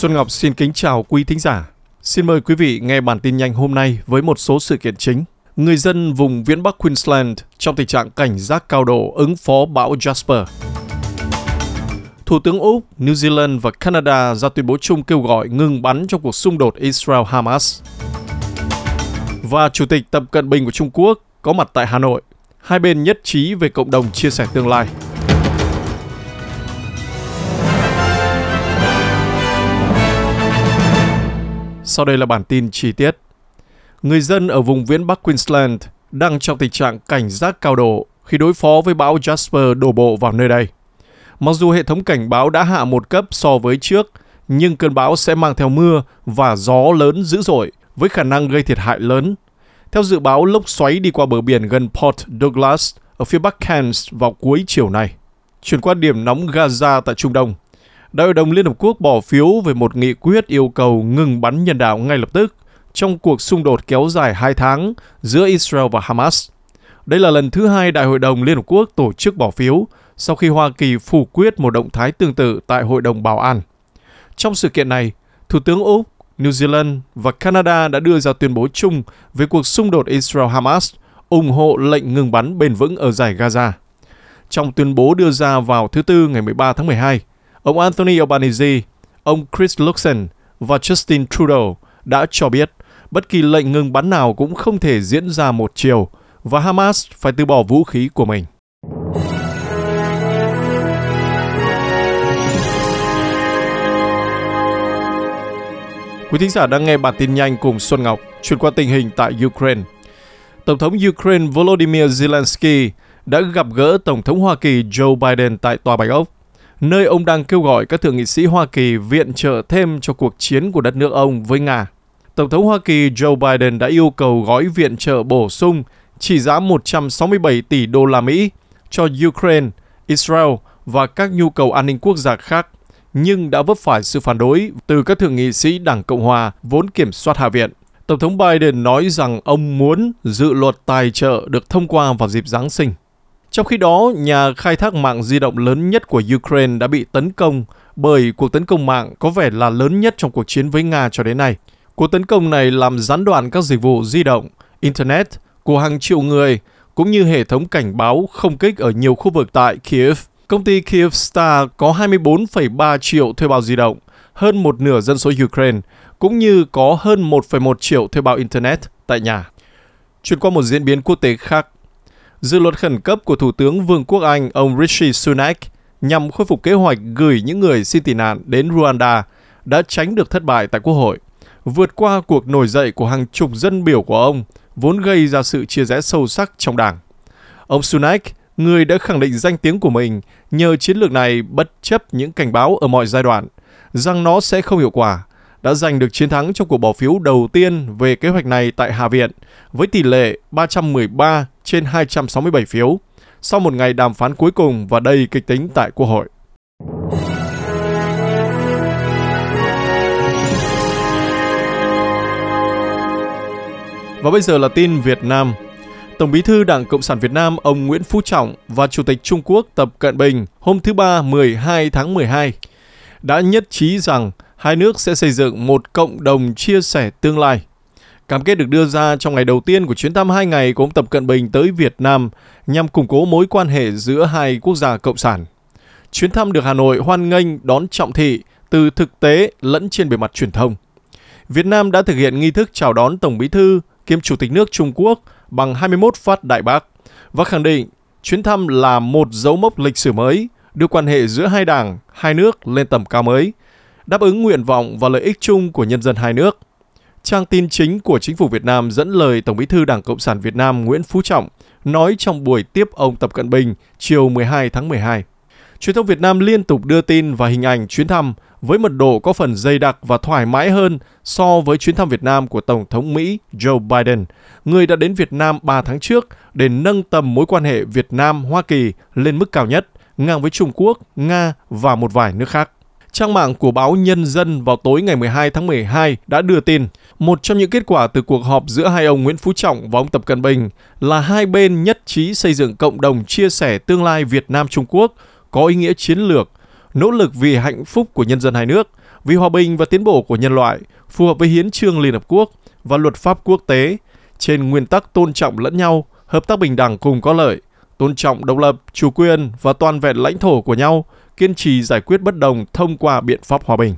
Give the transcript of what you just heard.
Xuân Ngọc xin kính chào quý thính giả. Xin mời quý vị nghe bản tin nhanh hôm nay với một số sự kiện chính. Người dân vùng viễn Bắc Queensland trong tình trạng cảnh giác cao độ ứng phó bão Jasper. Thủ tướng Úc, New Zealand và Canada ra tuyên bố chung kêu gọi ngừng bắn trong cuộc xung đột Israel-Hamas. Và Chủ tịch Tập Cận Bình của Trung Quốc có mặt tại Hà Nội. Hai bên nhất trí về cộng đồng chia sẻ tương lai. Sau đây là bản tin chi tiết. Người dân ở vùng viễn Bắc Queensland đang trong tình trạng cảnh giác cao độ khi đối phó với bão Jasper đổ bộ vào nơi đây. Mặc dù hệ thống cảnh báo đã hạ một cấp so với trước, nhưng cơn bão sẽ mang theo mưa và gió lớn dữ dội với khả năng gây thiệt hại lớn. Theo dự báo, lốc xoáy đi qua bờ biển gần Port Douglas ở phía bắc Cairns vào cuối chiều nay. Chuyển qua điểm nóng Gaza tại Trung Đông, Đại hội đồng Liên Hợp Quốc bỏ phiếu về một nghị quyết yêu cầu ngừng bắn nhân đạo ngay lập tức trong cuộc xung đột kéo dài 2 tháng giữa Israel và Hamas. Đây là lần thứ hai Đại hội đồng Liên Hợp Quốc tổ chức bỏ phiếu sau khi Hoa Kỳ phủ quyết một động thái tương tự tại Hội đồng Bảo an. Trong sự kiện này, Thủ tướng Úc, New Zealand và Canada đã đưa ra tuyên bố chung về cuộc xung đột Israel-Hamas, ủng hộ lệnh ngừng bắn bền vững ở giải Gaza. Trong tuyên bố đưa ra vào thứ Tư ngày 13 tháng 12, ông Anthony Albanese, ông Chris Luxon và Justin Trudeau đã cho biết bất kỳ lệnh ngừng bắn nào cũng không thể diễn ra một chiều và Hamas phải từ bỏ vũ khí của mình. Quý thính giả đang nghe bản tin nhanh cùng Xuân Ngọc chuyển qua tình hình tại Ukraine. Tổng thống Ukraine Volodymyr Zelensky đã gặp gỡ Tổng thống Hoa Kỳ Joe Biden tại Tòa Bạch Ốc nơi ông đang kêu gọi các thượng nghị sĩ Hoa Kỳ viện trợ thêm cho cuộc chiến của đất nước ông với Nga. Tổng thống Hoa Kỳ Joe Biden đã yêu cầu gói viện trợ bổ sung trị giá 167 tỷ đô la Mỹ cho Ukraine, Israel và các nhu cầu an ninh quốc gia khác, nhưng đã vấp phải sự phản đối từ các thượng nghị sĩ Đảng Cộng Hòa vốn kiểm soát Hạ viện. Tổng thống Biden nói rằng ông muốn dự luật tài trợ được thông qua vào dịp Giáng sinh. Trong khi đó, nhà khai thác mạng di động lớn nhất của Ukraine đã bị tấn công bởi cuộc tấn công mạng có vẻ là lớn nhất trong cuộc chiến với Nga cho đến nay. Cuộc tấn công này làm gián đoạn các dịch vụ di động, Internet của hàng triệu người, cũng như hệ thống cảnh báo không kích ở nhiều khu vực tại Kiev. Công ty Kyivstar có 24,3 triệu thuê bao di động, hơn một nửa dân số Ukraine, cũng như có hơn 1,1 triệu thuê bao Internet tại nhà. Chuyển qua một diễn biến quốc tế khác, dự luật khẩn cấp của Thủ tướng Vương quốc Anh ông Rishi Sunak nhằm khôi phục kế hoạch gửi những người xin tị nạn đến Rwanda đã tránh được thất bại tại Quốc hội, vượt qua cuộc nổi dậy của hàng chục dân biểu của ông, vốn gây ra sự chia rẽ sâu sắc trong đảng. Ông Sunak, người đã khẳng định danh tiếng của mình nhờ chiến lược này bất chấp những cảnh báo ở mọi giai đoạn rằng nó sẽ không hiệu quả, đã giành được chiến thắng trong cuộc bỏ phiếu đầu tiên về kế hoạch này tại Hạ viện với tỷ lệ 313 trên 267 phiếu sau một ngày đàm phán cuối cùng và đầy kịch tính tại Quốc hội. Và bây giờ là tin Việt Nam. Tổng Bí thư Đảng Cộng sản Việt Nam ông Nguyễn Phú Trọng và Chủ tịch Trung Quốc Tập Cận Bình hôm thứ Ba 12 tháng 12 đã nhất trí rằng hai nước sẽ xây dựng một cộng đồng chia sẻ tương lai. Cam kết được đưa ra trong ngày đầu tiên của chuyến thăm hai ngày của ông Tập Cận Bình tới Việt Nam nhằm củng cố mối quan hệ giữa hai quốc gia cộng sản. Chuyến thăm được Hà Nội hoan nghênh đón trọng thị từ thực tế lẫn trên bề mặt truyền thông. Việt Nam đã thực hiện nghi thức chào đón Tổng Bí thư kiêm Chủ tịch nước Trung Quốc bằng 21 phát đại bác và khẳng định chuyến thăm là một dấu mốc lịch sử mới, đưa quan hệ giữa hai đảng, hai nước lên tầm cao mới, đáp ứng nguyện vọng và lợi ích chung của nhân dân hai nước – Trang tin chính của chính phủ Việt Nam dẫn lời Tổng bí thư Đảng Cộng sản Việt Nam Nguyễn Phú Trọng nói trong buổi tiếp ông Tập Cận Bình chiều 12 tháng 12. Truyền thông Việt Nam liên tục đưa tin và hình ảnh chuyến thăm với mật độ có phần dày đặc và thoải mái hơn so với chuyến thăm Việt Nam của Tổng thống Mỹ Joe Biden, người đã đến Việt Nam 3 tháng trước để nâng tầm mối quan hệ Việt Nam-Hoa Kỳ lên mức cao nhất, ngang với Trung Quốc, Nga và một vài nước khác. Trang mạng của báo Nhân dân vào tối ngày 12 tháng 12 đã đưa tin một trong những kết quả từ cuộc họp giữa hai ông Nguyễn Phú Trọng và ông Tập Cận Bình là hai bên nhất trí xây dựng cộng đồng chia sẻ tương lai Việt Nam Trung Quốc có ý nghĩa chiến lược, nỗ lực vì hạnh phúc của nhân dân hai nước, vì hòa bình và tiến bộ của nhân loại, phù hợp với hiến trương Liên hợp quốc và luật pháp quốc tế trên nguyên tắc tôn trọng lẫn nhau, hợp tác bình đẳng cùng có lợi, tôn trọng độc lập, chủ quyền và toàn vẹn lãnh thổ của nhau, kiên trì giải quyết bất đồng thông qua biện pháp hòa bình.